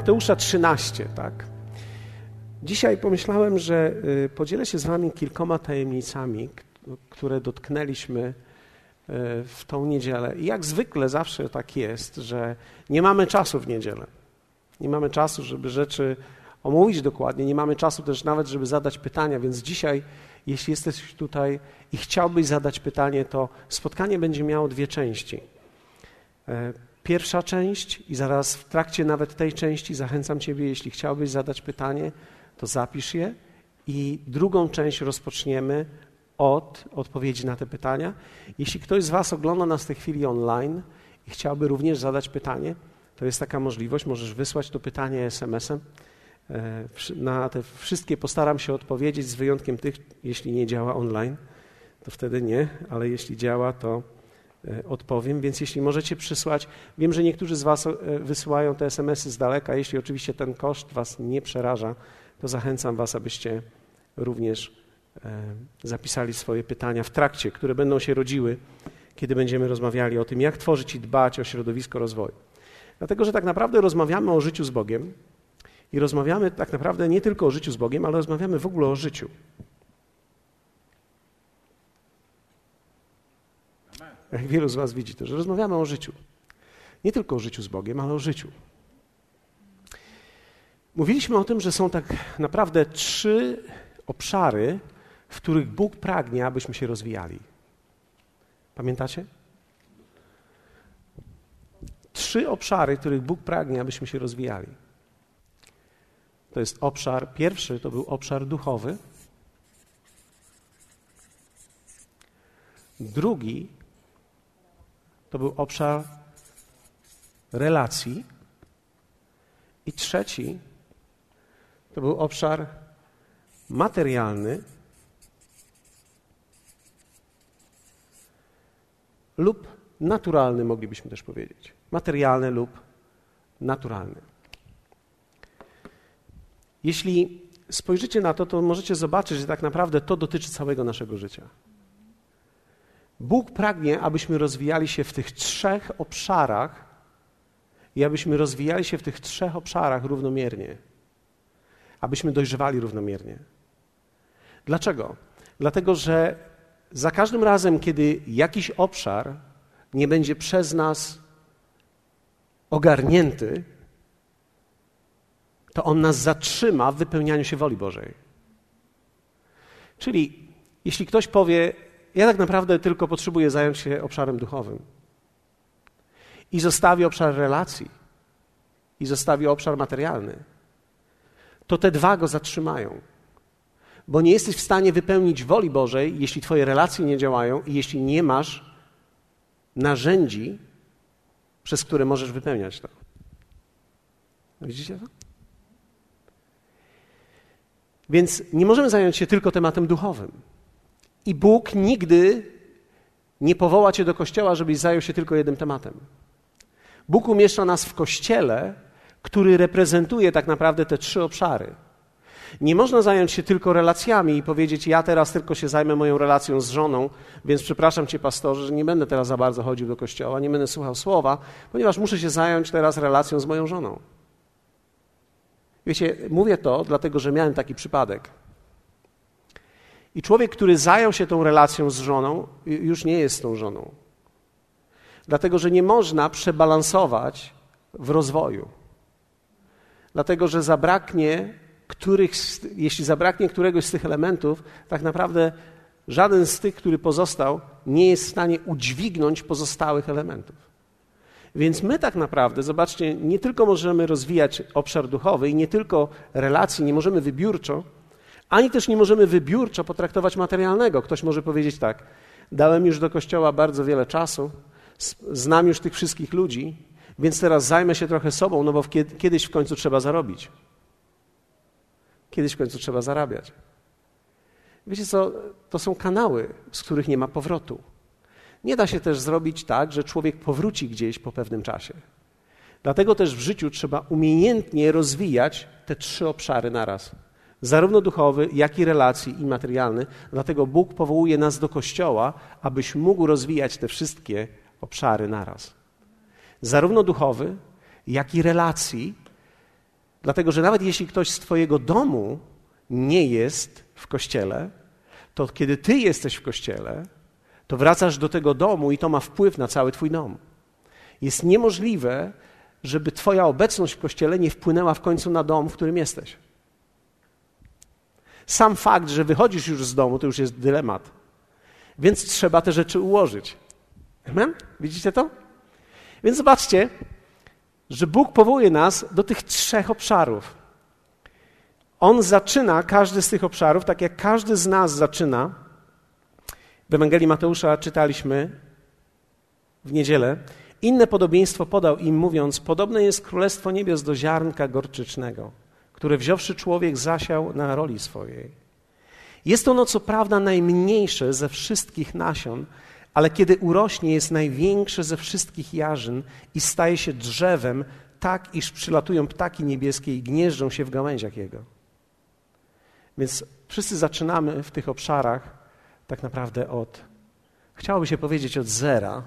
Mateusza 13, tak? Dzisiaj pomyślałem, że y, podzielę się z Wami kilkoma tajemnicami, które dotknęliśmy y, w tą niedzielę. I jak zwykle zawsze tak jest, że nie mamy czasu w niedzielę. Nie mamy czasu, żeby rzeczy omówić dokładnie, nie mamy czasu też nawet, żeby zadać pytania, więc dzisiaj, jeśli jesteś tutaj i chciałbyś zadać pytanie, to spotkanie będzie miało dwie części. Pierwsza część i zaraz w trakcie nawet tej części zachęcam Ciebie, jeśli chciałbyś zadać pytanie, to zapisz je i drugą część rozpoczniemy od odpowiedzi na te pytania. Jeśli ktoś z Was ogląda nas w tej chwili online i chciałby również zadać pytanie, to jest taka możliwość, możesz wysłać to pytanie SMS-em. E, na te wszystkie postaram się odpowiedzieć, z wyjątkiem tych, jeśli nie działa online, to wtedy nie, ale jeśli działa, to odpowiem. Więc jeśli możecie przysłać, wiem, że niektórzy z Was e, wysyłają te SMS-y z daleka, jeśli oczywiście ten koszt Was nie przeraża, to zachęcam Was, abyście również zapisali swoje pytania w trakcie, które będą się rodziły, kiedy będziemy rozmawiali o tym, jak tworzyć i dbać o środowisko rozwoju. Dlatego, że tak naprawdę rozmawiamy o życiu z Bogiem i rozmawiamy tak naprawdę nie tylko o życiu z Bogiem, ale rozmawiamy w ogóle o życiu. Jak wielu z Was widzi to, że rozmawiamy o życiu. Nie tylko o życiu z Bogiem, ale o życiu. Mówiliśmy o tym, że są tak naprawdę trzy obszary, w których Bóg pragnie, abyśmy się rozwijali. Pamiętacie? trzy obszary, w których Bóg pragnie, abyśmy się rozwijali. To jest obszar, pierwszy to był obszar duchowy, drugi to był obszar relacji i trzeci to był obszar materialny lub naturalny, moglibyśmy też powiedzieć materialny lub naturalny. Jeśli spojrzycie na to, to możecie zobaczyć, że tak naprawdę to dotyczy całego naszego życia. Bóg pragnie, abyśmy rozwijali się w tych trzech obszarach i abyśmy rozwijali się w tych trzech obszarach równomiernie. Abyśmy dojrzewali równomiernie. Dlaczego? Dlatego, że za każdym razem, kiedy jakiś obszar nie będzie przez nas ogarnięty, to on nas zatrzyma w wypełnianiu się woli Bożej. Czyli jeśli ktoś powie, ja tak naprawdę tylko potrzebuję zająć się obszarem duchowym i zostawi obszar relacji i zostawi obszar materialny, to te dwa go zatrzymają. Bo nie jesteś w stanie wypełnić woli Bożej, jeśli Twoje relacje nie działają i jeśli nie masz narzędzi, przez które możesz wypełniać to. Widzicie to? Więc nie możemy zająć się tylko tematem duchowym. I Bóg nigdy nie powoła cię do kościoła, żebyś zajął się tylko jednym tematem. Bóg umieszcza nas w kościele, który reprezentuje tak naprawdę te trzy obszary. Nie można zająć się tylko relacjami i powiedzieć, ja teraz tylko się zajmę moją relacją z żoną, więc przepraszam cię, pastorze, że nie będę teraz za bardzo chodził do kościoła, nie będę słuchał słowa, ponieważ muszę się zająć teraz relacją z moją żoną. Wiecie, mówię to dlatego, że miałem taki przypadek. I człowiek, który zajął się tą relacją z żoną, już nie jest tą żoną. Dlatego, że nie można przebalansować w rozwoju. Dlatego, że zabraknie których, jeśli zabraknie któregoś z tych elementów, tak naprawdę żaden z tych, który pozostał, nie jest w stanie udźwignąć pozostałych elementów. Więc my tak naprawdę, zobaczcie, nie tylko możemy rozwijać obszar duchowy i nie tylko relacji, nie możemy wybiórczo, ani też nie możemy wybiórczo potraktować materialnego. Ktoś może powiedzieć tak: Dałem już do kościoła bardzo wiele czasu, znam już tych wszystkich ludzi, więc teraz zajmę się trochę sobą, no bo kiedyś w końcu trzeba zarobić. Kiedyś w końcu trzeba zarabiać. Wiecie co, to są kanały, z których nie ma powrotu. Nie da się też zrobić tak, że człowiek powróci gdzieś po pewnym czasie. Dlatego też w życiu trzeba umiejętnie rozwijać te trzy obszary naraz. Zarówno duchowy, jak i relacji i materialny. Dlatego Bóg powołuje nas do kościoła, abyś mógł rozwijać te wszystkie obszary naraz. Zarówno duchowy, jak i relacji, Dlatego, że nawet jeśli ktoś z Twojego domu nie jest w kościele, to kiedy Ty jesteś w kościele, to wracasz do tego domu i to ma wpływ na cały Twój dom. Jest niemożliwe, żeby Twoja obecność w kościele nie wpłynęła w końcu na dom, w którym jesteś. Sam fakt, że wychodzisz już z domu, to już jest dylemat. Więc trzeba te rzeczy ułożyć. Amen? Widzicie to? Więc zobaczcie, że Bóg powołuje nas do tych trzech obszarów. On zaczyna każdy z tych obszarów, tak jak każdy z nas zaczyna. W Ewangelii Mateusza czytaliśmy w niedzielę. Inne podobieństwo podał im, mówiąc: Podobne jest królestwo niebios do ziarnka gorczycznego, które wziąwszy człowiek zasiał na roli swojej. Jest ono co prawda najmniejsze ze wszystkich nasion, ale kiedy urośnie, jest największe ze wszystkich jarzyn i staje się drzewem, tak iż przylatują ptaki niebieskie i gnieżdżą się w gałęziach jego. Więc wszyscy zaczynamy w tych obszarach tak naprawdę od, chciałoby się powiedzieć od zera,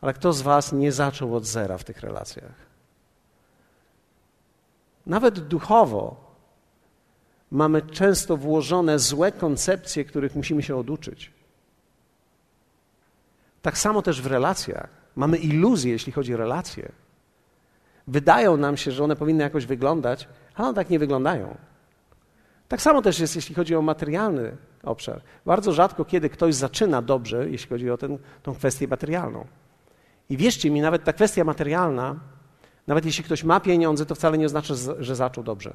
ale kto z Was nie zaczął od zera w tych relacjach? Nawet duchowo mamy często włożone złe koncepcje, których musimy się oduczyć. Tak samo też w relacjach. Mamy iluzje, jeśli chodzi o relacje. Wydają nam się, że one powinny jakoś wyglądać, a one tak nie wyglądają. Tak samo też jest, jeśli chodzi o materialny obszar. Bardzo rzadko, kiedy ktoś zaczyna dobrze, jeśli chodzi o tę kwestię materialną. I wierzcie mi, nawet ta kwestia materialna, nawet jeśli ktoś ma pieniądze, to wcale nie oznacza, że zaczął dobrze.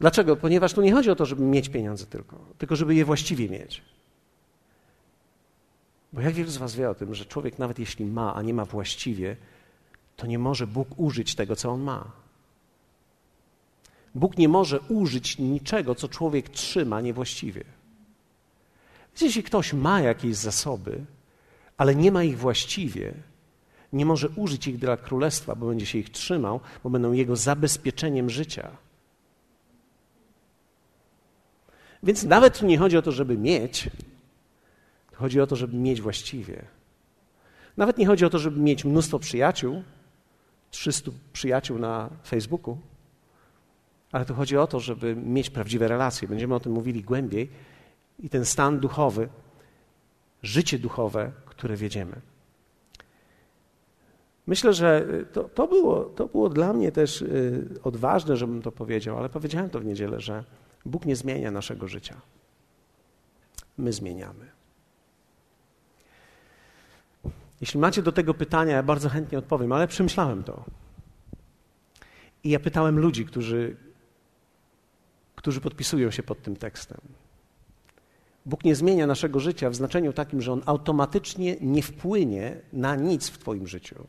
Dlaczego? Ponieważ tu nie chodzi o to, żeby mieć pieniądze tylko, tylko żeby je właściwie mieć. Bo jak wielu z Was wie o tym, że człowiek nawet jeśli ma, a nie ma właściwie, to nie może Bóg użyć tego, co on ma. Bóg nie może użyć niczego, co człowiek trzyma niewłaściwie. Więc jeśli ktoś ma jakieś zasoby, ale nie ma ich właściwie, nie może użyć ich dla królestwa, bo będzie się ich trzymał, bo będą jego zabezpieczeniem życia. Więc nawet tu nie chodzi o to, żeby mieć, chodzi o to, żeby mieć właściwie. Nawet nie chodzi o to, żeby mieć mnóstwo przyjaciół, 300 przyjaciół na Facebooku, ale tu chodzi o to, żeby mieć prawdziwe relacje. Będziemy o tym mówili głębiej i ten stan duchowy, życie duchowe, które wiedziemy. Myślę, że to, to, było, to było dla mnie też y, odważne, żebym to powiedział, ale powiedziałem to w niedzielę, że Bóg nie zmienia naszego życia. My zmieniamy. Jeśli macie do tego pytania, ja bardzo chętnie odpowiem, ale przemyślałem to. I ja pytałem ludzi, którzy, którzy podpisują się pod tym tekstem. Bóg nie zmienia naszego życia w znaczeniu takim, że On automatycznie nie wpłynie na nic w Twoim życiu,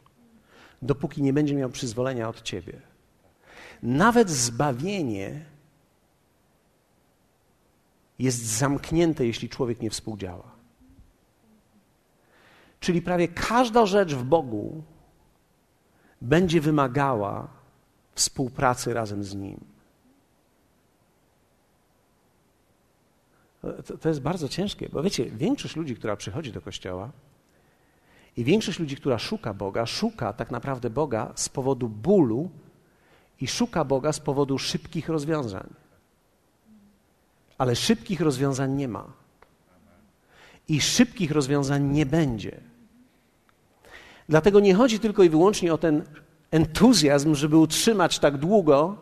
dopóki nie będzie miał przyzwolenia od Ciebie. Nawet zbawienie jest zamknięte, jeśli człowiek nie współdziała. Czyli prawie każda rzecz w Bogu będzie wymagała współpracy razem z Nim. To, to, jest bardzo ciężkie, bo wiecie, większość ludzi, która przychodzi do kościoła i większość ludzi, która szuka Boga, szuka tak naprawdę Boga z powodu bólu i szuka Boga z powodu szybkich rozwiązań. Ale szybkich rozwiązań nie ma. I szybkich rozwiązań nie będzie. Dlatego nie chodzi tylko i wyłącznie o ten entuzjazm, żeby utrzymać tak długo,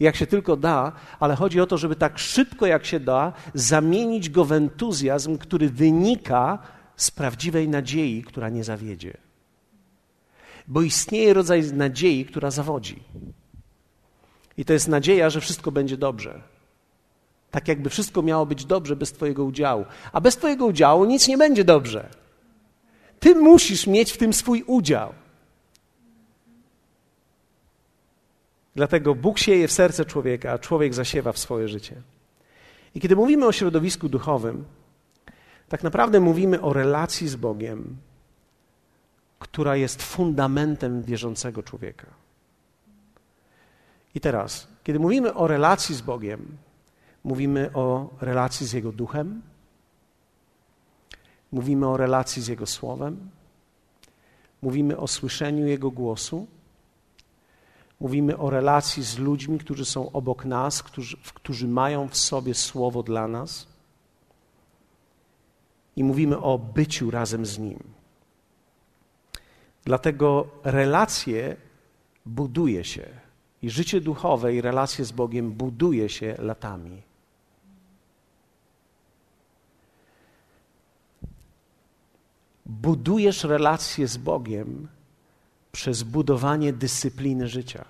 jak się tylko da, ale chodzi o to, żeby tak szybko jak się da zamienić go w entuzjazm, który wynika z prawdziwej nadziei, która nie zawiedzie. Bo istnieje rodzaj nadziei, która zawodzi. I to jest nadzieja, że wszystko będzie dobrze. Tak jakby wszystko miało być dobrze bez Twojego udziału. A bez Twojego udziału nic nie będzie dobrze. Ty musisz mieć w tym swój udział. Dlatego Bóg sieje w serce człowieka, a człowiek zasiewa w swoje życie. I kiedy mówimy o środowisku duchowym, tak naprawdę mówimy o relacji z Bogiem, która jest fundamentem wierzącego człowieka. I teraz, kiedy mówimy o relacji z Bogiem, mówimy o relacji z Jego duchem, mówimy o relacji z Jego słowem, mówimy o słyszeniu Jego głosu Mówimy o relacji z ludźmi, którzy są obok nas, którzy, którzy mają w sobie słowo dla nas. I mówimy o byciu razem z Nim. Dlatego relacje buduje się i życie duchowe i relacje z Bogiem buduje się latami. Budujesz relacje z Bogiem przez budowanie dyscypliny życia.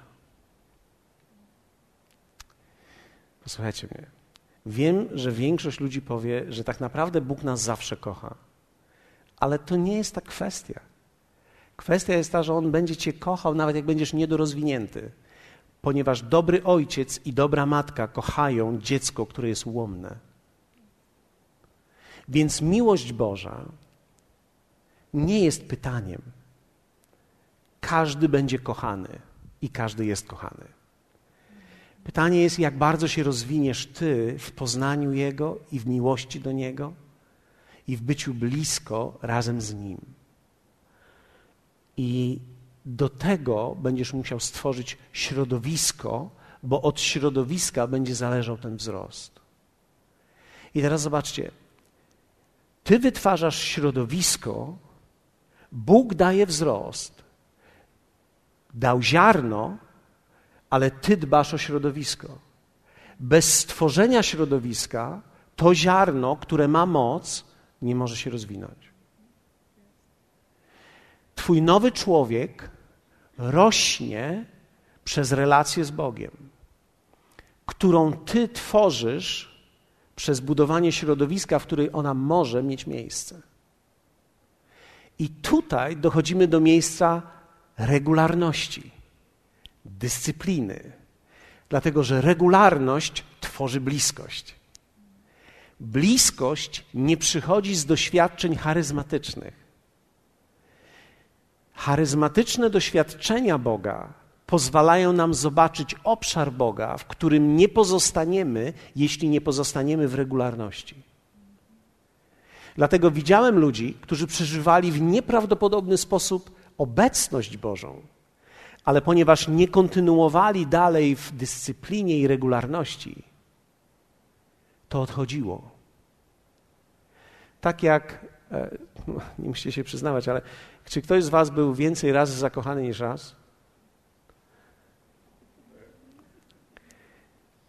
Posłuchajcie mnie. Wiem, że większość ludzi powie, że tak naprawdę Bóg nas zawsze kocha. Ale to nie jest ta kwestia. Kwestia jest ta, że On będzie Cię kochał, nawet jak będziesz niedorozwinięty, ponieważ dobry ojciec i dobra matka kochają dziecko, które jest ułomne. Więc miłość Boża nie jest pytaniem. Każdy będzie kochany i każdy jest kochany. Pytanie jest, jak bardzo się rozwiniesz Ty w poznaniu Jego i w miłości do Niego i w byciu blisko razem z Nim. I do tego będziesz musiał stworzyć środowisko, bo od środowiska będzie zależał ten wzrost. I teraz zobaczcie, ty wytwarzasz środowisko, Bóg daje wzrost. Dał ziarno, ale ty dbasz o środowisko. Bez stworzenia środowiska to ziarno, które ma moc, nie może się rozwinąć. Twój nowy człowiek rośnie przez relację z Bogiem, którą ty tworzysz przez budowanie środowiska, w której ona może mieć miejsce. I tutaj dochodzimy do miejsca regularności, dyscypliny, dlatego że regularność tworzy bliskość. Bliskość nie przychodzi z doświadczeń charyzmatycznych. Charyzmatyczne doświadczenia Boga pozwalają nam zobaczyć obszar Boga, w którym nie pozostaniemy, jeśli nie pozostaniemy w regularności. Dlatego widziałem ludzi, którzy przeżywali w nieprawdopodobny sposób obecność Bożą, ale ponieważ nie kontynuowali dalej w dyscyplinie i regularności, to odchodziło. Tak jak, e, nie musicie się przyznawać, ale czy ktoś z Was był więcej razy zakochany niż raz?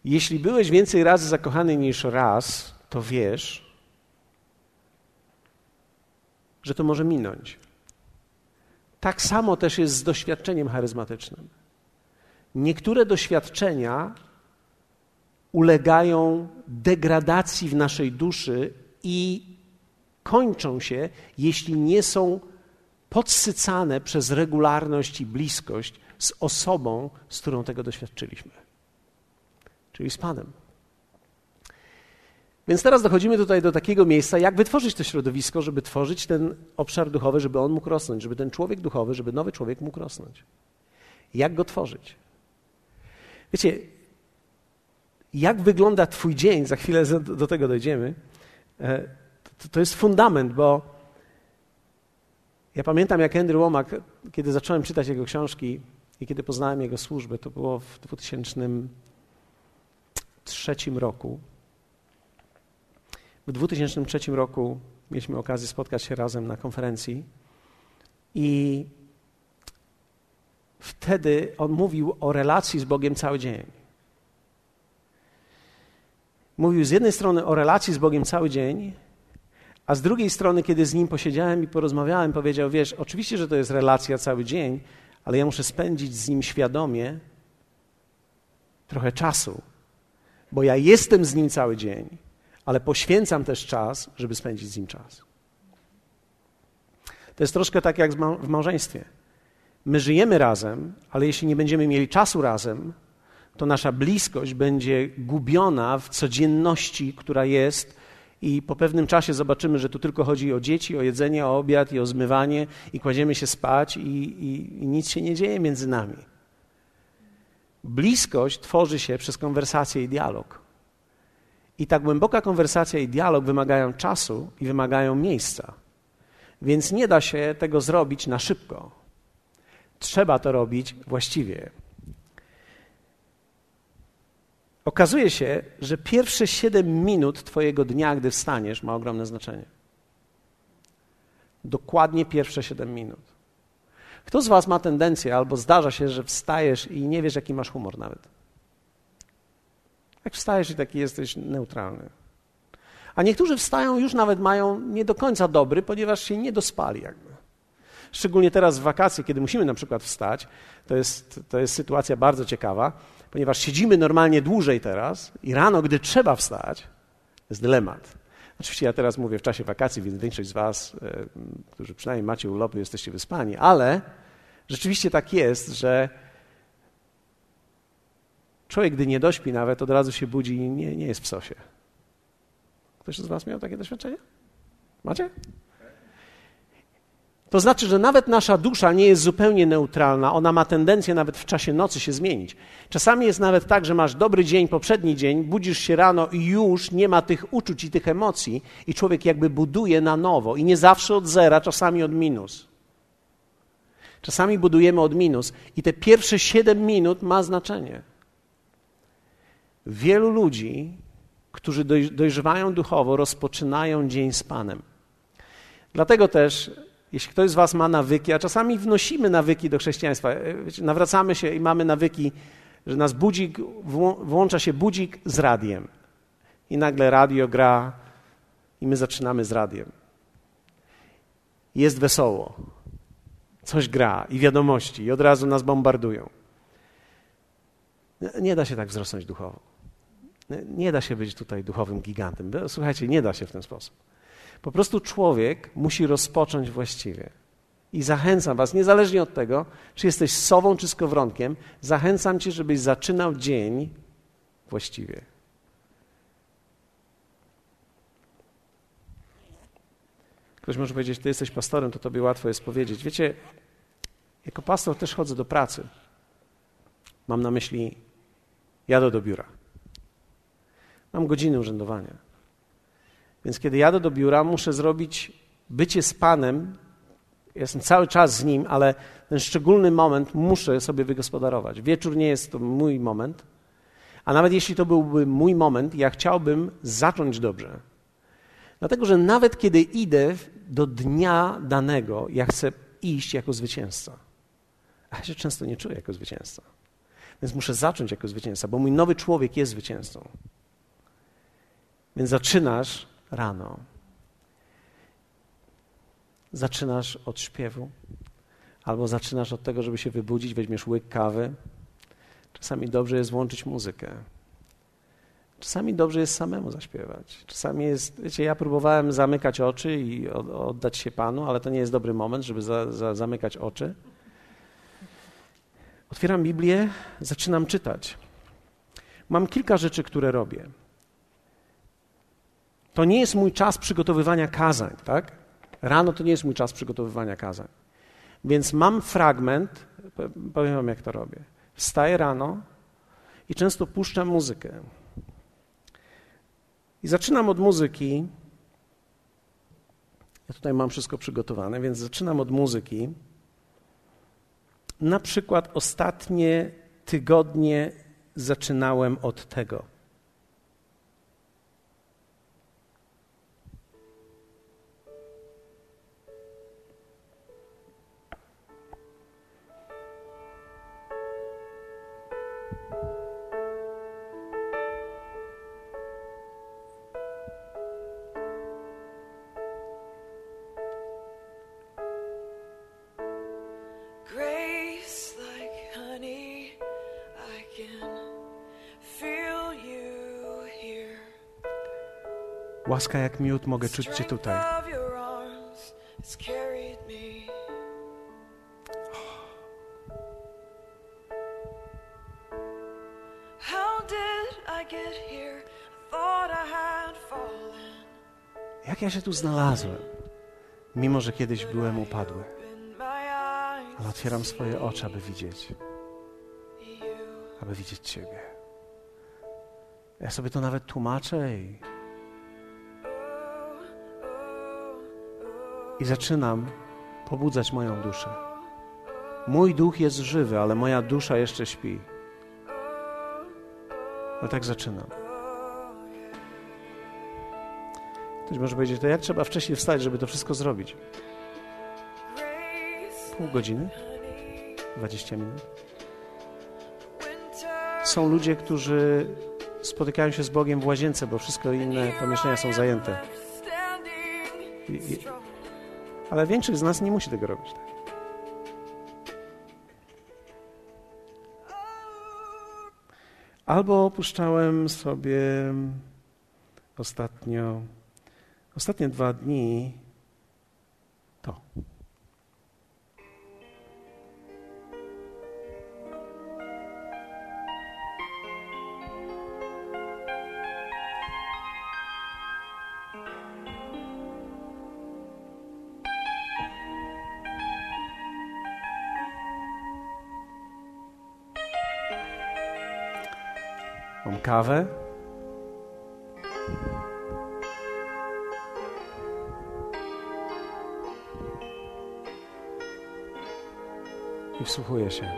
Jeśli byłeś więcej razy zakochany niż raz, to wiesz, że to może minąć. Tak samo też jest z doświadczeniem charyzmatycznym. Niektóre doświadczenia ulegają degradacji w naszej duszy i kończą się, jeśli nie są podsycane przez regularność i bliskość z osobą, z którą tego doświadczyliśmy, czyli z Panem. Więc teraz dochodzimy tutaj do takiego miejsca, jak wytworzyć to środowisko, żeby tworzyć ten obszar duchowy, żeby on mógł rosnąć, żeby ten człowiek duchowy, żeby nowy człowiek mógł rosnąć. Jak go tworzyć? Wiecie, jak wygląda Twój dzień, za chwilę do tego dojdziemy, e, to jest fundament, bo ja pamiętam, jak Andrew Womack, kiedy zacząłem czytać jego książki i kiedy poznałem jego służbę, to było w 2003 roku. W 2003 roku mieliśmy okazję spotkać się razem na konferencji i wtedy on mówił o relacji z Bogiem cały dzień. Mówił z jednej strony o relacji z Bogiem cały dzień, a z drugiej strony, kiedy z nim posiedziałem i porozmawiałem, powiedział: Wiesz, oczywiście, że to jest relacja cały dzień, ale ja muszę spędzić z nim świadomie trochę czasu, bo ja jestem z nim cały dzień, ale poświęcam też czas, żeby spędzić z nim czas. To jest troszkę tak jak w małżeństwie. My żyjemy razem, ale jeśli nie będziemy mieli czasu razem, to nasza bliskość będzie gubiona w codzienności, która jest i po pewnym czasie zobaczymy, że tu tylko chodzi o dzieci, o jedzenie, o obiad i o zmywanie i kładziemy się spać i, i, i nic się nie dzieje między nami. Bliskość tworzy się przez konwersację i dialog. I ta głęboka konwersacja i dialog wymagają czasu i wymagają miejsca. Więc nie da się tego zrobić na szybko. Trzeba to robić właściwie. Okazuje się, że pierwsze 7 minut Twojego dnia, gdy wstaniesz, ma ogromne znaczenie. Dokładnie pierwsze 7 minut. Kto z Was ma tendencję, albo zdarza się, że wstajesz i nie wiesz, jaki masz humor nawet? Jak wstajesz i taki jesteś neutralny. A niektórzy wstają już nawet mają nie do końca dobry, ponieważ się nie dospali jakby. Szczególnie teraz w wakacje, kiedy musimy na przykład wstać, to jest, to jest sytuacja bardzo ciekawa, ponieważ siedzimy normalnie dłużej teraz i rano, gdy trzeba wstać, jest dylemat. Oczywiście ja teraz mówię w czasie wakacji, więc większość z Was, e, którzy przynajmniej macie urlopy, jesteście wyspani, ale rzeczywiście tak jest, że człowiek, gdy nie dośpi nawet, od razu się budzi i nie, nie jest w sosie. Ktoś z Was miał takie doświadczenie? Macie? To znaczy, że nawet nasza dusza nie jest zupełnie neutralna, ona ma tendencję nawet w czasie nocy się zmienić. Czasami jest nawet tak, że masz dobry dzień, poprzedni dzień, budzisz się rano i już nie ma tych uczuć i tych emocji, i człowiek jakby buduje na nowo. I nie zawsze od zera, czasami od minus. Czasami budujemy od minus, i te pierwsze siedem minut ma znaczenie. Wielu ludzi, którzy dojrzewają duchowo, rozpoczynają dzień z Panem. Dlatego też jeśli ktoś z Was ma nawyki, a czasami wnosimy nawyki do chrześcijaństwa, e, wiecie, nawracamy się i mamy nawyki, że nas budzik, włącza się budzik z radiem. I nagle radio gra i my zaczynamy z radiem. Jest wesoło. Coś gra i wiadomości i od razu nas bombardują. Nie da się tak wzrosnąć duchowo. Nie da się być tutaj duchowym gigantem. Słuchajcie, nie da się w ten sposób. Po prostu człowiek musi rozpocząć właściwie. I zachęcam Was, niezależnie od tego, czy jesteś sową czy skowronkiem, zachęcam Cię, żebyś zaczynał dzień właściwie. Ktoś może powiedzieć, Ty jesteś pastorem, to Tobie łatwo jest powiedzieć. Wiecie, jako pastor też chodzę do pracy. Mam na myśli, jadę do biura. Mam godziny urzędowania. Więc kiedy jadę do biura, muszę zrobić bycie z Panem. Jestem cały czas z Nim, ale ten szczególny moment muszę sobie wygospodarować. Wieczór nie jest to mój moment, a nawet jeśli to byłby mój moment, ja chciałbym zacząć dobrze. Dlatego, że nawet kiedy idę do dnia danego, ja chcę iść jako zwycięzca. A ja się często nie czuję jako zwycięzca. Więc muszę zacząć jako zwycięzca, bo mój nowy człowiek jest zwycięzcą. Więc zaczynasz rano. Zaczynasz od śpiewu, albo zaczynasz od tego, żeby się wybudzić, weźmiesz łyk kawy. Czasami dobrze jest włączyć muzykę. Czasami dobrze jest samemu zaśpiewać. Czasami jest, wiecie, ja próbowałem zamykać oczy i oddać się Panu, ale to nie jest dobry moment, żeby za, za, zamykać oczy. Otwieram Biblię, zaczynam czytać. Mam kilka rzeczy, które robię. To nie jest mój czas przygotowywania kazań, tak? Rano to nie jest mój czas przygotowywania kazań. Więc mam fragment, powiem wam jak to robię. Wstaję rano i często puszczam muzykę. I zaczynam od muzyki. Ja tutaj mam wszystko przygotowane, więc zaczynam od muzyki. Na przykład ostatnie tygodnie zaczynałem od tego. Łaska jak miód mogę czuć Cię tutaj. Jak ja się tu znalazłem, mimo że kiedyś byłem upadły. Ale otwieram swoje oczy, aby widzieć, aby widzieć Ciebie. Ja sobie to nawet tłumaczę i i zaczynam pobudzać moją duszę. Mój duch jest żywy, ale moja dusza jeszcze śpi. Ale tak zaczynam. Ktoś może powiedzieć, to jak trzeba wcześniej wstać, żeby to wszystko zrobić? Pół godziny? 20 minut? Są ludzie, którzy spotykają się z Bogiem w łazience, bo wszystko inne pomieszczenia są zajęte. I, i, ale większość z nas nie musi tego robić. Tak? Albo opuszczałem sobie ostatnio, ostatnie dwa dni to. Kawę. I wsłuchuję się.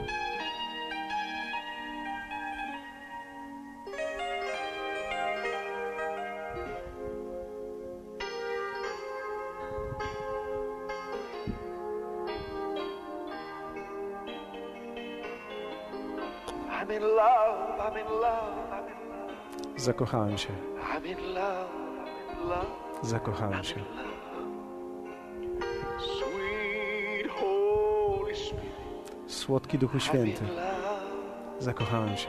I'm in love, I'm in love. Zakochałem się. Zakochałem się. Słodki Duchu Święty. Zakochałem się.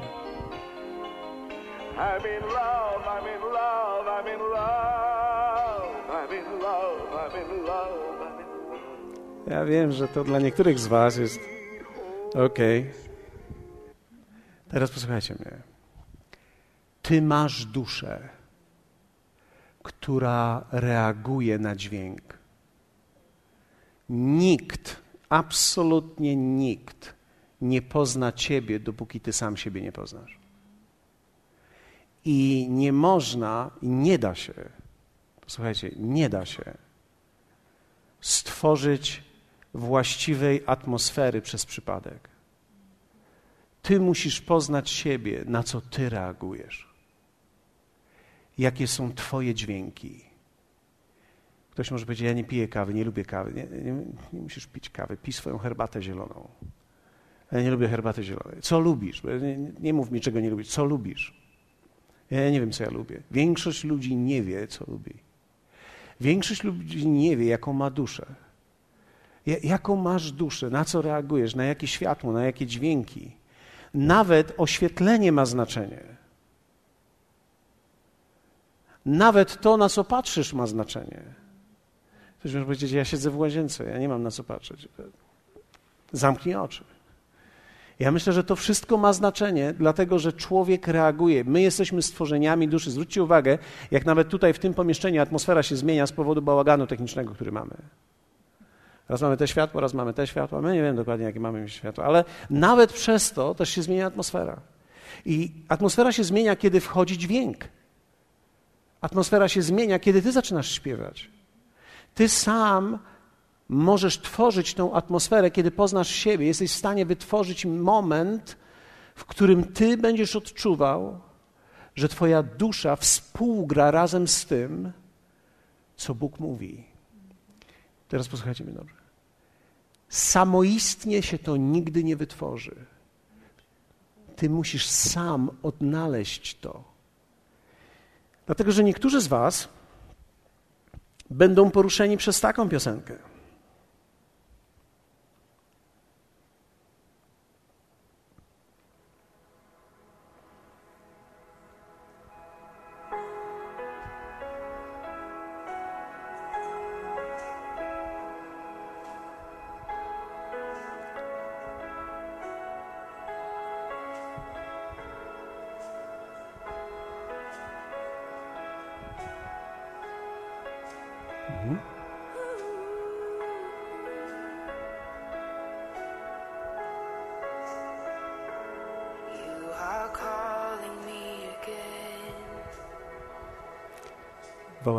I'm in love, I'm in love, I'm in love. I'm in love, I'm in love. Ja wiem, że to dla niektórych z Was jest okej. Teraz posłuchajcie mnie. Ty masz duszę, która reaguje na dźwięk. Nikt, absolutnie nikt nie pozna Ciebie, dopóki Ty sam siebie nie poznasz. I nie można, i nie da się, posłuchajcie, nie da się stworzyć właściwej atmosfery przez przypadek. Ty musisz poznać siebie, na co ty reagujesz. Jakie są Twoje dźwięki. Ktoś może powiedzieć: Ja nie piję kawy, nie lubię kawy. Nie, nie, nie musisz pić kawy, pij swoją herbatę zieloną. Ja nie lubię herbaty zielonej. Co lubisz? Nie, nie mów mi, czego nie lubisz. Co lubisz? Ja nie wiem, co ja lubię. Większość ludzi nie wie, co lubi. Większość ludzi nie wie, jaką ma duszę. Jaką masz duszę, na co reagujesz, na jakie światło, na jakie dźwięki. Nawet oświetlenie ma znaczenie. Nawet to, na co patrzysz, ma znaczenie. Ktoś może powiedzieć, ja siedzę w łazience, ja nie mam na co patrzeć. Zamknij oczy. Ja myślę, że to wszystko ma znaczenie, dlatego że człowiek reaguje. My jesteśmy stworzeniami duszy. Zwróćcie uwagę, jak nawet tutaj w tym pomieszczeniu atmosfera się zmienia z powodu bałaganu technicznego, który mamy. Raz mamy te światło, raz mamy te światła. My nie wiem dokładnie, jakie mamy światło, ale nawet przez to też się zmienia atmosfera. I atmosfera się zmienia, kiedy wchodzi dźwięk. Atmosfera się zmienia, kiedy ty zaczynasz śpiewać. Ty sam możesz tworzyć tą atmosferę, kiedy poznasz siebie. Jesteś w stanie wytworzyć moment, w którym ty będziesz odczuwał, że twoja dusza współgra razem z tym, co Bóg mówi. Teraz posłuchajcie mnie dobrze. Samoistnie się to nigdy nie wytworzy. Ty musisz sam odnaleźć to. Dlatego, że niektórzy z Was będą poruszeni przez taką piosenkę.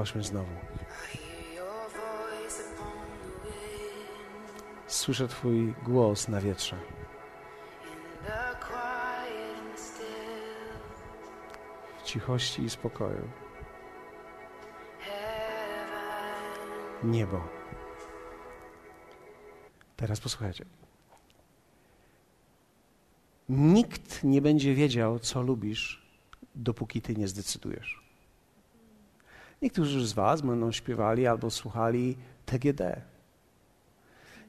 Wołasz mnie znowu. Słyszę Twój głos na wietrze. Still. cichości i spokoju. Niebo. Teraz posłuchajcie. Nikt nie będzie wiedział, co lubisz, dopóki ty nie zdecydujesz. Niektórzy z Was będą śpiewali albo słuchali TGD.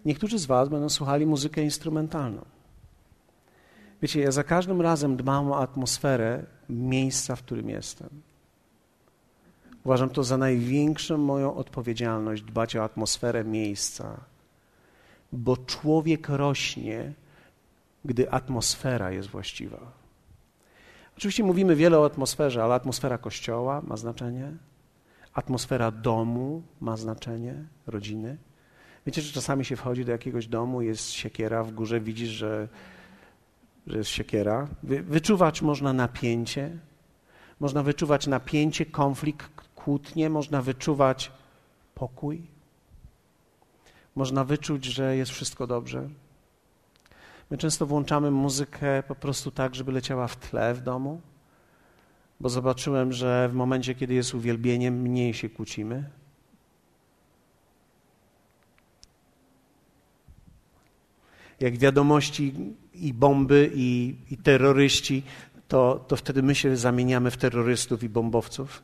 Niektórzy z Was będą słuchali muzykę instrumentalną. Wiecie, ja za każdym razem dbam o atmosferę miejsca, w którym jestem. Uważam to za największą moją odpowiedzialność dbać o atmosferę miejsca, bo człowiek rośnie, gdy atmosfera jest właściwa. Oczywiście mówimy wiele o atmosferze, ale atmosfera kościoła ma znaczenie, atmosfera domu ma znaczenie, rodziny. Wiecie, że czasami się wchodzi do jakiegoś domu, jest siekiera, w górze widzisz, że, że jest siekiera. Wy, wyczuwać można napięcie, można wyczuwać napięcie, konflikt, kłótnie, można wyczuwać pokój, można wyczuć, że jest wszystko dobrze. My często włączamy muzykę po prostu tak, żeby leciała w tle w domu, bo zobaczyłem, że w momencie, kiedy jest uwielbienie, mniej się kłócimy. Jak wiadomości i bomby, i, i terroryści, to, to wtedy my się zamieniamy w terrorystów i bombowców.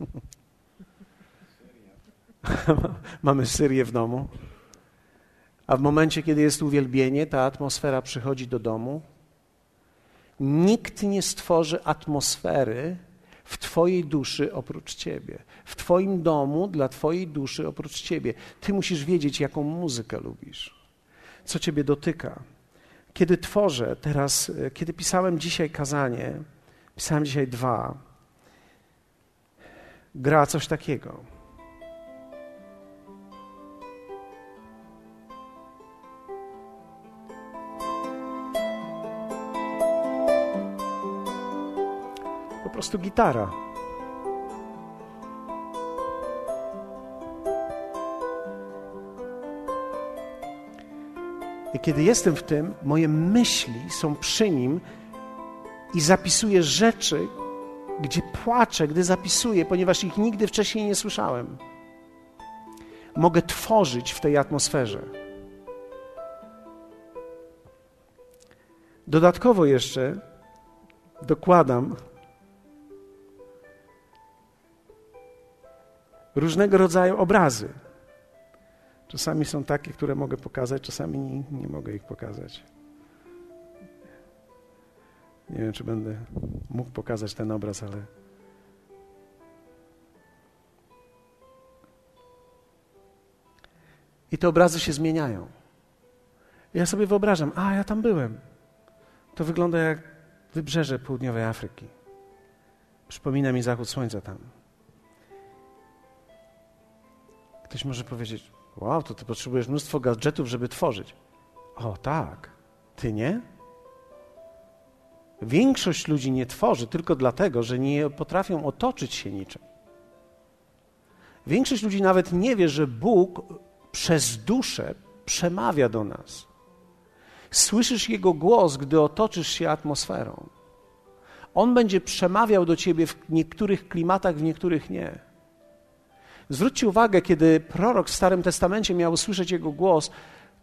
Mamy Syrię w domu. A w momencie, kiedy jest uwielbienie, ta atmosfera przychodzi do domu. Nikt nie stworzy atmosfery w Twojej duszy oprócz Ciebie. W Twoim domu dla Twojej duszy oprócz Ciebie. Ty musisz wiedzieć, jaką muzykę lubisz, co Ciebie dotyka. Kiedy tworzę teraz, e, kiedy pisałem dzisiaj kazanie, pisałem dzisiaj dwa, gra coś takiego. Prostu gitara. I kiedy jestem w tym, moje myśli są przy nim i zapisuję rzeczy, gdzie płaczę, gdy zapisuję, ponieważ ich nigdy wcześniej nie słyszałem. Mogę tworzyć w tej atmosferze. Dodatkowo jeszcze dokładam różnego rodzaju obrazy. Czasami są takie, które mogę pokazać, czasami nie, nie, mogę ich pokazać. Nie wiem, czy będę mógł pokazać ten obraz, ale. I te obrazy się zmieniają. Ja sobie wyobrażam, a ja tam byłem. To wygląda jak wybrzeże południowej Afryki. Przypomina mi zachód słońca tam. Ktoś może powiedzieć: Wow, to ty potrzebujesz mnóstwo gadżetów, żeby tworzyć. O, tak. Ty nie? Większość ludzi nie tworzy tylko dlatego, że nie potrafią otoczyć się niczym. Większość ludzi nawet nie wie, że Bóg przez duszę przemawia do nas. Słyszysz Jego głos, gdy otoczysz się atmosferą. On będzie przemawiał do ciebie w niektórych klimatach, w niektórych nie. Zwróćcie uwagę, kiedy prorok w Starym Testamencie miał usłyszeć jego głos,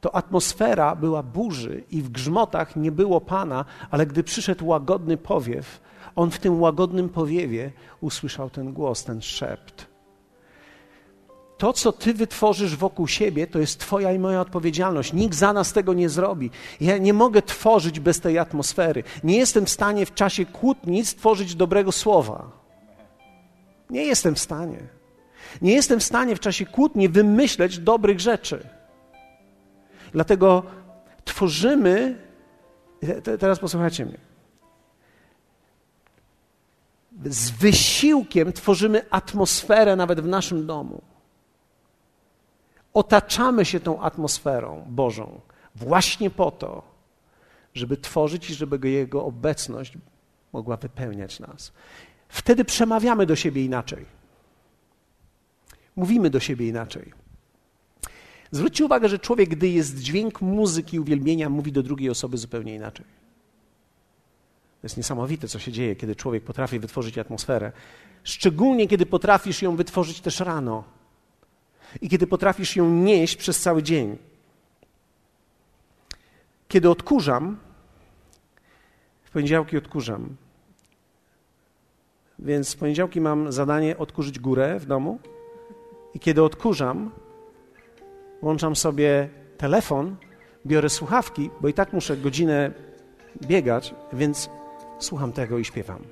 to atmosfera była burzy i w grzmotach nie było Pana, ale gdy przyszedł łagodny powiew, on w tym łagodnym powiewie usłyszał ten głos, ten szept. To, co ty wytworzysz wokół siebie, to jest Twoja i moja odpowiedzialność. Nikt za nas tego nie zrobi. Ja nie mogę tworzyć bez tej atmosfery. Nie jestem w stanie w czasie kłótni stworzyć dobrego słowa. Nie jestem w stanie. Nie jestem w stanie w czasie kłótni wymyśleć dobrych rzeczy. Dlatego tworzymy. Teraz posłuchajcie mnie. Z wysiłkiem tworzymy atmosferę nawet w naszym domu. Otaczamy się tą atmosferą Bożą właśnie po to, żeby tworzyć i żeby Jego obecność mogła wypełniać nas. Wtedy przemawiamy do siebie inaczej. Mówimy do siebie inaczej. Zwróćcie uwagę, że człowiek, gdy jest dźwięk muzyki, uwielbienia, mówi do drugiej osoby zupełnie inaczej. jest niesamowite, co się dzieje, kiedy człowiek potrafi wytworzyć atmosferę. Szczególnie, kiedy potrafisz ją wytworzyć też rano i kiedy potrafisz ją nieść przez cały dzień. Kiedy odkurzam, w poniedziałki odkurzam. Więc w poniedziałki mam zadanie odkurzyć górę w domu. I kiedy odkurzam, włączam sobie telefon, biorę słuchawki, bo i tak muszę godzinę biegać, więc słucham tego i śpiewam.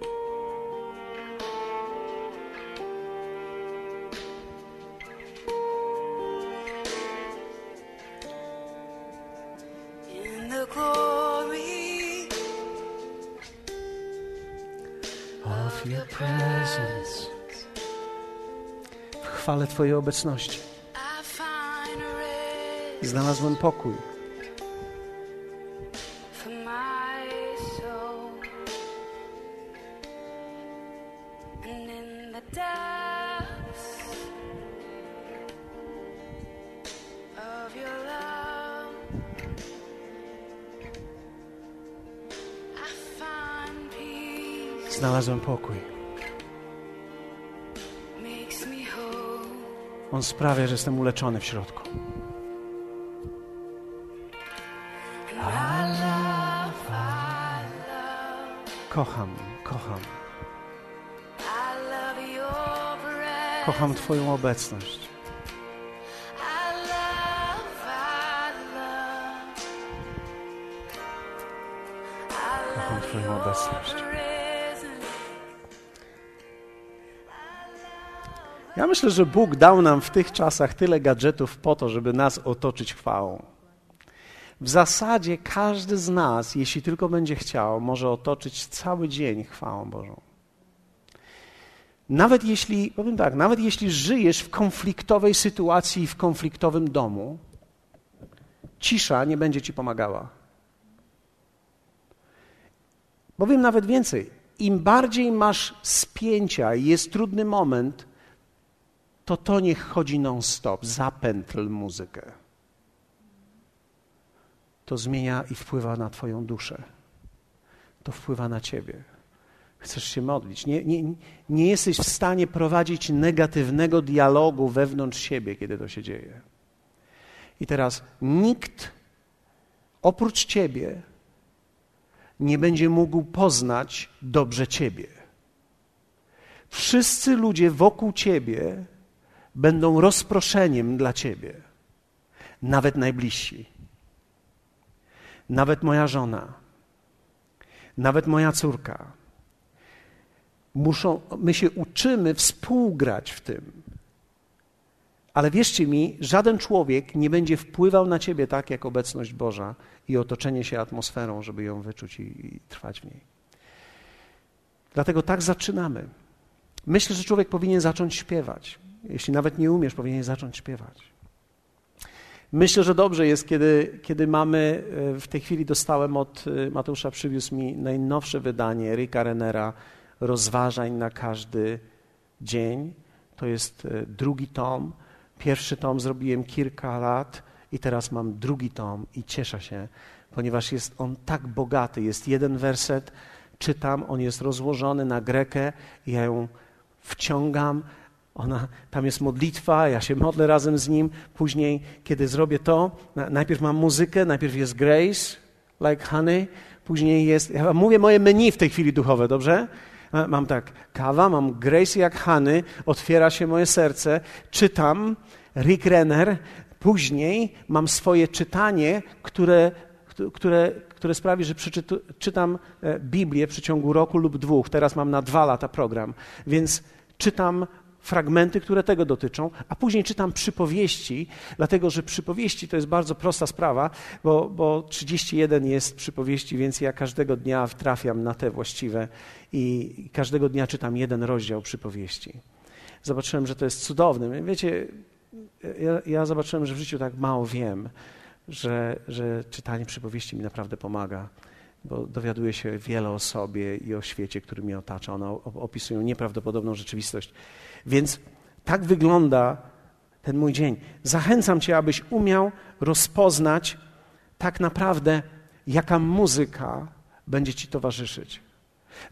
Love, I find peace, Znalazłem pokój. On sprawia, że jestem uleczony w środku. Kocham, kocham, kocham Twoją obecność. Kocham Twoją obecność. Ja myślę, że Bóg dał nam w tych czasach tyle gadżetów po to, żeby nas otoczyć chwałą. W zasadzie każdy z nas, jeśli tylko będzie chciał, może otoczyć cały dzień chwałą Bożą. Nawet jeśli, powiem tak, nawet jeśli żyjesz w konfliktowej sytuacji i w konfliktowym domu, cisza nie będzie ci pomagała. Powiem nawet więcej. Im bardziej masz spięcia i jest trudny moment, to to niech chodzi non-stop, zapętl muzykę. To zmienia i wpływa na Twoją duszę. To wpływa na Ciebie. Chcesz się modlić. Nie, nie, nie jesteś w stanie prowadzić negatywnego dialogu wewnątrz siebie, kiedy to się dzieje. I teraz nikt oprócz Ciebie nie będzie mógł poznać dobrze Ciebie. Wszyscy ludzie wokół Ciebie będą rozproszeniem dla Ciebie. Nawet najbliżsi. Nawet moja żona. Nawet moja córka. Muszą, my się uczymy współgrać w tym. Ale wierzcie mi, żaden człowiek nie będzie wpływał na ciebie tak, jak obecność Boża i otoczenie się atmosferą, żeby ją wyczuć i, i trwać w niej. Dlatego tak zaczynamy. Myślę, że człowiek powinien zacząć śpiewać. Jeśli nawet nie umiesz, powinien zacząć śpiewać. Myślę, że dobrze jest, kiedy, kiedy mamy, e, w tej chwili dostałem od e, Mateusza, przywiózł mi najnowsze wydanie Ricka Renera, rozważań na każdy dzień. To jest e, drugi tom. Pierwszy tom zrobiłem kilka lat i teraz mam drugi tom i cieszę się, ponieważ jest on tak bogaty. Jest jeden werset, czytam, on jest rozłożony na grekę ja ją wciągam. Ona, tam jest modlitwa, ja się modlę razem z nim. Później, kiedy zrobię to, na, najpierw mam muzykę, najpierw jest grace, like honey, później jest, ja mówię moje menu w tej chwili duchowe, dobrze? Ma- Mam tak, kawa, mam grace jak honey, otwiera się moje serce, czytam Rick Renner, później mam swoje czytanie, które, które, które sprawi, że przeczytu, czytam e, Biblię w przeciągu roku lub dwóch. Teraz mam na dwa lata program, więc czytam fragmenty, które tego dotyczą, a później czytam przypowieści, dlatego że przypowieści to jest bardzo prosta sprawa, bo, bo 31 jest przypowieści, więc ja każdego dnia trafiam na te właściwe i każdego dnia czytam jeden rozdział przypowieści. Zobaczyłem, że to jest cudowne. Wiecie, ja, ja zobaczyłem, że w życiu tak mało wiem, że, że czytanie przypowieści mi naprawdę pomaga, bo dowiaduję się wiele o sobie i o świecie, który mnie otacza. One opisują nieprawdopodobną rzeczywistość. Więc tak wygląda ten mój dzień. Zachęcam Cię, abyś umiał rozpoznać tak naprawdę, jaka muzyka będzie Ci towarzyszyć.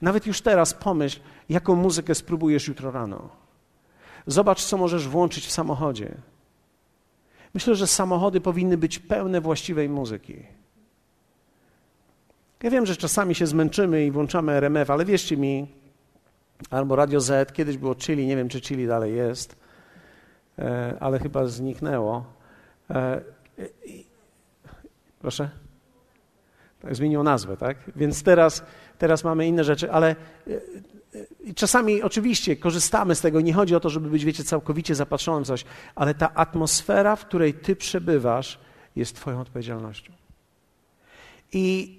Nawet już teraz pomyśl, jaką muzykę spróbujesz jutro rano. Zobacz, co możesz włączyć w samochodzie. Myślę, że samochody powinny być pełne właściwej muzyki. Ja wiem, że czasami się zmęczymy i włączamy RMF, ale wierzcie mi, albo Radio Z, kiedyś było Chili, nie wiem czy Chili dalej jest, e, ale chyba zniknęło. E, proszę? Tak, zmieniło nazwę, tak? Więc teraz, teraz mamy inne rzeczy, ale e, czasami oczywiście korzystamy z tego. Nie chodzi o to, żeby być, wiecie, całkowicie zapatrzonym w coś, ale ta atmosfera, w której ty przebywasz, jest Twoją odpowiedzialnością. I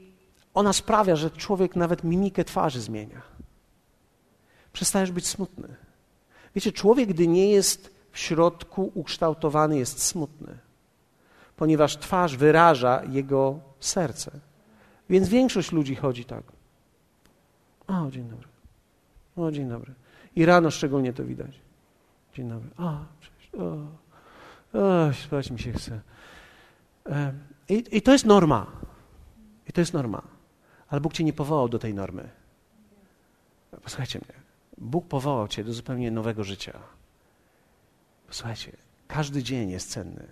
ona sprawia, że człowiek nawet mimikę twarzy zmienia. Przestajesz być smutny. Wiecie, człowiek, gdy nie jest w środku ukształtowany, jest smutny, ponieważ twarz wyraża jego serce. Więc większość ludzi chodzi tak. O, dzień dobry. O, dzień dobry. I rano szczególnie to widać. Dzień dobry. O, cześć. O, o spać mi się chce. I, I to jest norma. I to jest norma. Ale Bóg cię nie powołał do tej normy. Posłuchajcie mnie. Bóg powołał cię do zupełnie nowego życia. Posłuchajcie, każdy dzień jest cenny.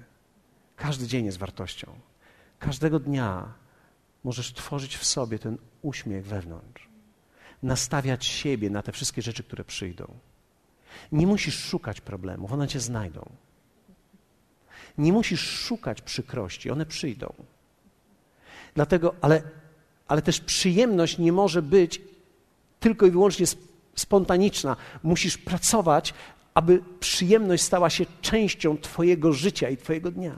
Każdy dzień jest wartością. Każdego dnia możesz tworzyć w sobie ten uśmiech wewnątrz. Nastawiać siebie na te wszystkie rzeczy, które przyjdą. Nie musisz szukać problemów, one cię znajdą. Nie musisz szukać przykrości, one przyjdą. Dlatego, ale ale też przyjemność nie może być tylko i wyłącznie spontaniczna. Musisz pracować, aby przyjemność stała się częścią Twojego życia i Twojego dnia.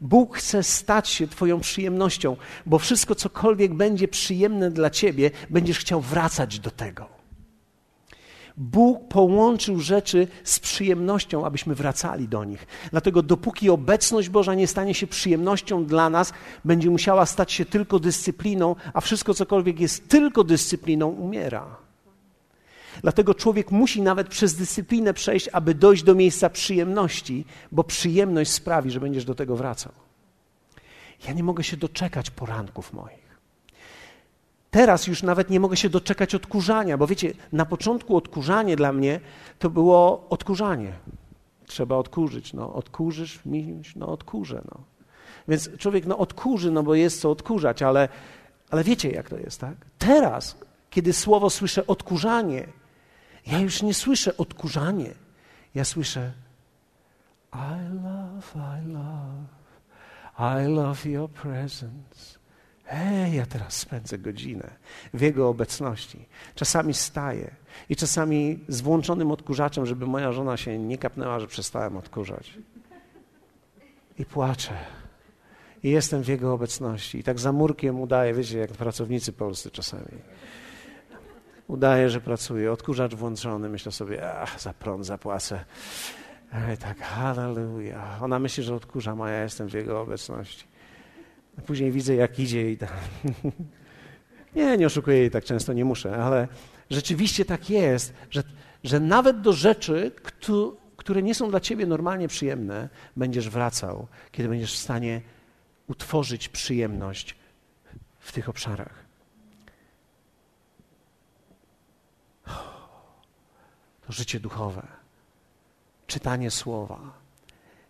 Bóg chce stać się Twoją przyjemnością, bo wszystko, cokolwiek będzie przyjemne dla Ciebie, będziesz chciał wracać do tego. Bóg połączył rzeczy z przyjemnością, abyśmy wracali do nich. Dlatego, dopóki obecność Boża nie stanie się przyjemnością dla nas, będzie musiała stać się tylko dyscypliną, a wszystko, cokolwiek jest tylko dyscypliną, umiera. Dlatego człowiek musi nawet przez dyscyplinę przejść, aby dojść do miejsca przyjemności, bo przyjemność sprawi, że będziesz do tego wracał. Ja nie mogę się doczekać poranków moich. Teraz już nawet nie mogę się doczekać odkurzania, bo wiecie, na początku odkurzanie dla mnie to było odkurzanie. Trzeba odkurzyć. No, odkurzysz, miś, no odkurzę. No. Więc człowiek no, odkurzy, no bo jest co odkurzać, ale, ale wiecie jak to jest, tak? Teraz, kiedy słowo słyszę odkurzanie, ja już nie słyszę odkurzanie. Ja słyszę I love, I love, I love your presence. Hej, ja teraz spędzę godzinę w Jego obecności. Czasami staję i czasami z włączonym odkurzaczem, żeby moja żona się nie kapnęła, że przestałem odkurzać. I płaczę. I jestem w Jego obecności. I tak za murkiem udaję, wiecie, jak pracownicy polscy czasami. Udaję, że pracuję. Odkurzacz włączony. Myślę sobie, ach, za prąd zapłacę. I tak, hallelujah. Ona myśli, że odkurzam, a ja jestem w Jego obecności. Później widzę, jak idzie i tak. nie, nie oszukuję jej tak często, nie muszę, ale rzeczywiście tak jest, że, że nawet do rzeczy, które nie są dla ciebie normalnie przyjemne, będziesz wracał, kiedy będziesz w stanie utworzyć przyjemność w tych obszarach. To życie duchowe, czytanie słowa.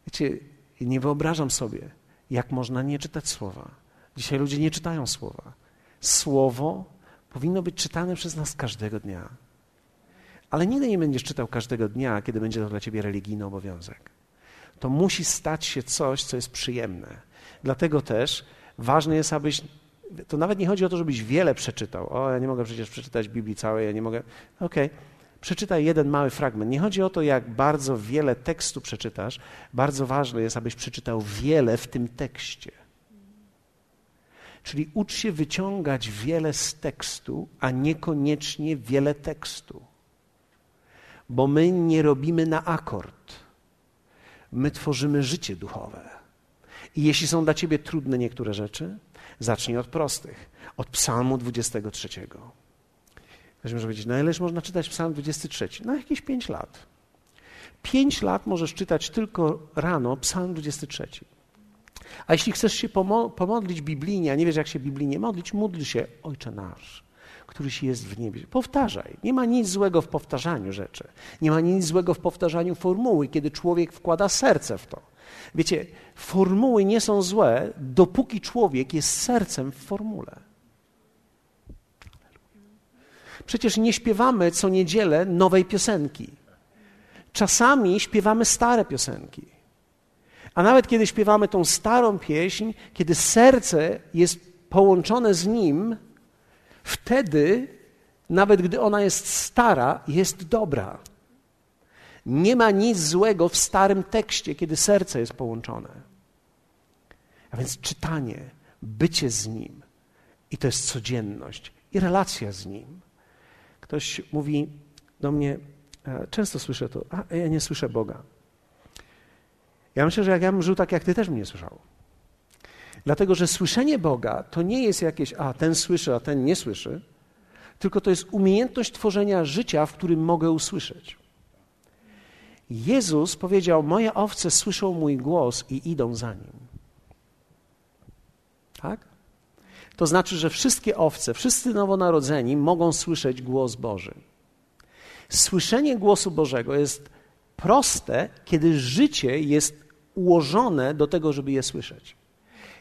Wiecie, nie wyobrażam sobie, jak można nie czytać słowa? Dzisiaj ludzie nie czytają słowa. Słowo powinno być czytane przez nas każdego dnia. Ale nigdy nie będziesz czytał każdego dnia, kiedy będzie to dla ciebie religijny obowiązek. To musi stać się coś, co jest przyjemne. Dlatego też ważne jest, abyś. To nawet nie chodzi o to, żebyś wiele przeczytał. O, ja nie mogę przecież przeczytać Biblii całej, ja nie mogę. Okej. Okay przeczytaj jeden mały fragment. Nie chodzi o to, jak bardzo wiele tekstu przeczytasz. Bardzo ważne jest, abyś przeczytał wiele w tym tekście. Czyli ucz się wyciągać wiele z tekstu, a niekoniecznie wiele tekstu. Bo my nie robimy na akord. My tworzymy życie duchowe. I jeśli są dla ciebie trudne niektóre rzeczy, zacznij od prostych. Od Psalmu 23. Ktoś może powiedzieć, no ileż można czytać Psalm 23? No jakieś 5 lat. 5 lat możesz czytać tylko rano Psalm 23. A jeśli chcesz się pomo pomodlić biblijnie, a nie wiesz jak się biblijnie modlić, módl się Ojcze Nasz, któryś jest w niebie. Powtarzaj. Nie ma nic złego w powtarzaniu rzeczy. Nie ma nic złego w powtarzaniu formuły, kiedy człowiek wkłada serce w to. Wiecie, formuły nie są złe, dopóki człowiek jest sercem w formule. Przecież nie śpiewamy co niedzielę nowej piosenki. Czasami śpiewamy stare piosenki. A nawet kiedy śpiewamy tą starą pieśń, kiedy serce jest połączone z nim, wtedy, nawet gdy ona jest stara, jest dobra. Nie ma nic złego w starym tekście, kiedy serce jest połączone. A więc czytanie, bycie z nim, i to jest codzienność, i relacja z nim. Ktoś mówi do mnie, e, często słyszę to, a ja nie słyszę Boga. Ja myślę, że jak ja bym żył tak jak ty, też bym nie słyszał. Dlatego, że słyszenie Boga to nie jest jakieś, a ten słyszy, a ten nie słyszy, tylko to jest umiejętność tworzenia życia, w którym mogę usłyszeć. Jezus powiedział: Moje owce słyszą mój głos i idą za nim. Tak? To znaczy, że wszystkie owce, wszyscy nowonarodzeni mogą słyszeć głos Boży. Słyszenie głosu Bożego jest proste, kiedy życie jest ułożone do tego, żeby je słyszeć.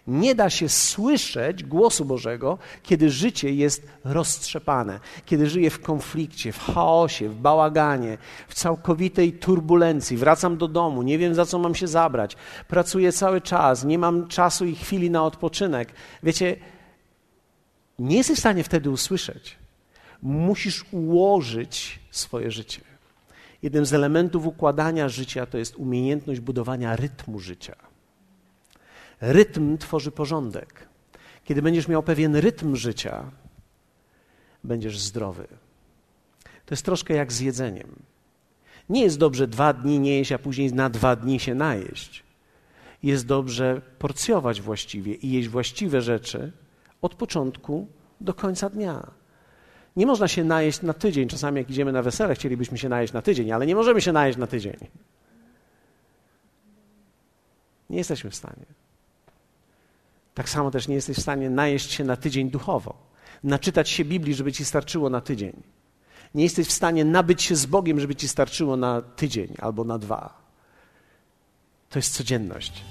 Nie da się słyszeć głosu Bożego, kiedy życie jest roztrzepane, kiedy żyję w konflikcie, w chaosie, w bałaganie, w całkowitej turbulencji. Wracam do domu, nie wiem za co mam się zabrać, pracuję cały czas, nie mam czasu i chwili na odpoczynek. Wiecie, nie jesteś w stanie wtedy usłyszeć. Musisz ułożyć swoje życie. Jednym z elementów układania życia to jest umiejętność budowania rytmu życia. Rytm tworzy porządek. Kiedy będziesz miał pewien rytm życia, będziesz zdrowy. To jest troszkę jak z jedzeniem. Nie jest dobrze dwa dni nie jeść, a później na dwa dni się najeść. Jest dobrze porcjować właściwie i jeść właściwe rzeczy od początku do końca dnia. Nie można się najeść na tydzień. Czasami, jak idziemy na wesele, chcielibyśmy się najeść na tydzień, ale nie możemy się najeść na tydzień. Nie jesteśmy w stanie. Tak samo też nie jesteś w stanie najeść się na tydzień duchowo, naczytać się Biblii, żeby ci starczyło na tydzień. Nie jesteś w stanie nabyć się z Bogiem, żeby ci starczyło na tydzień albo na dwa. To jest codzienność.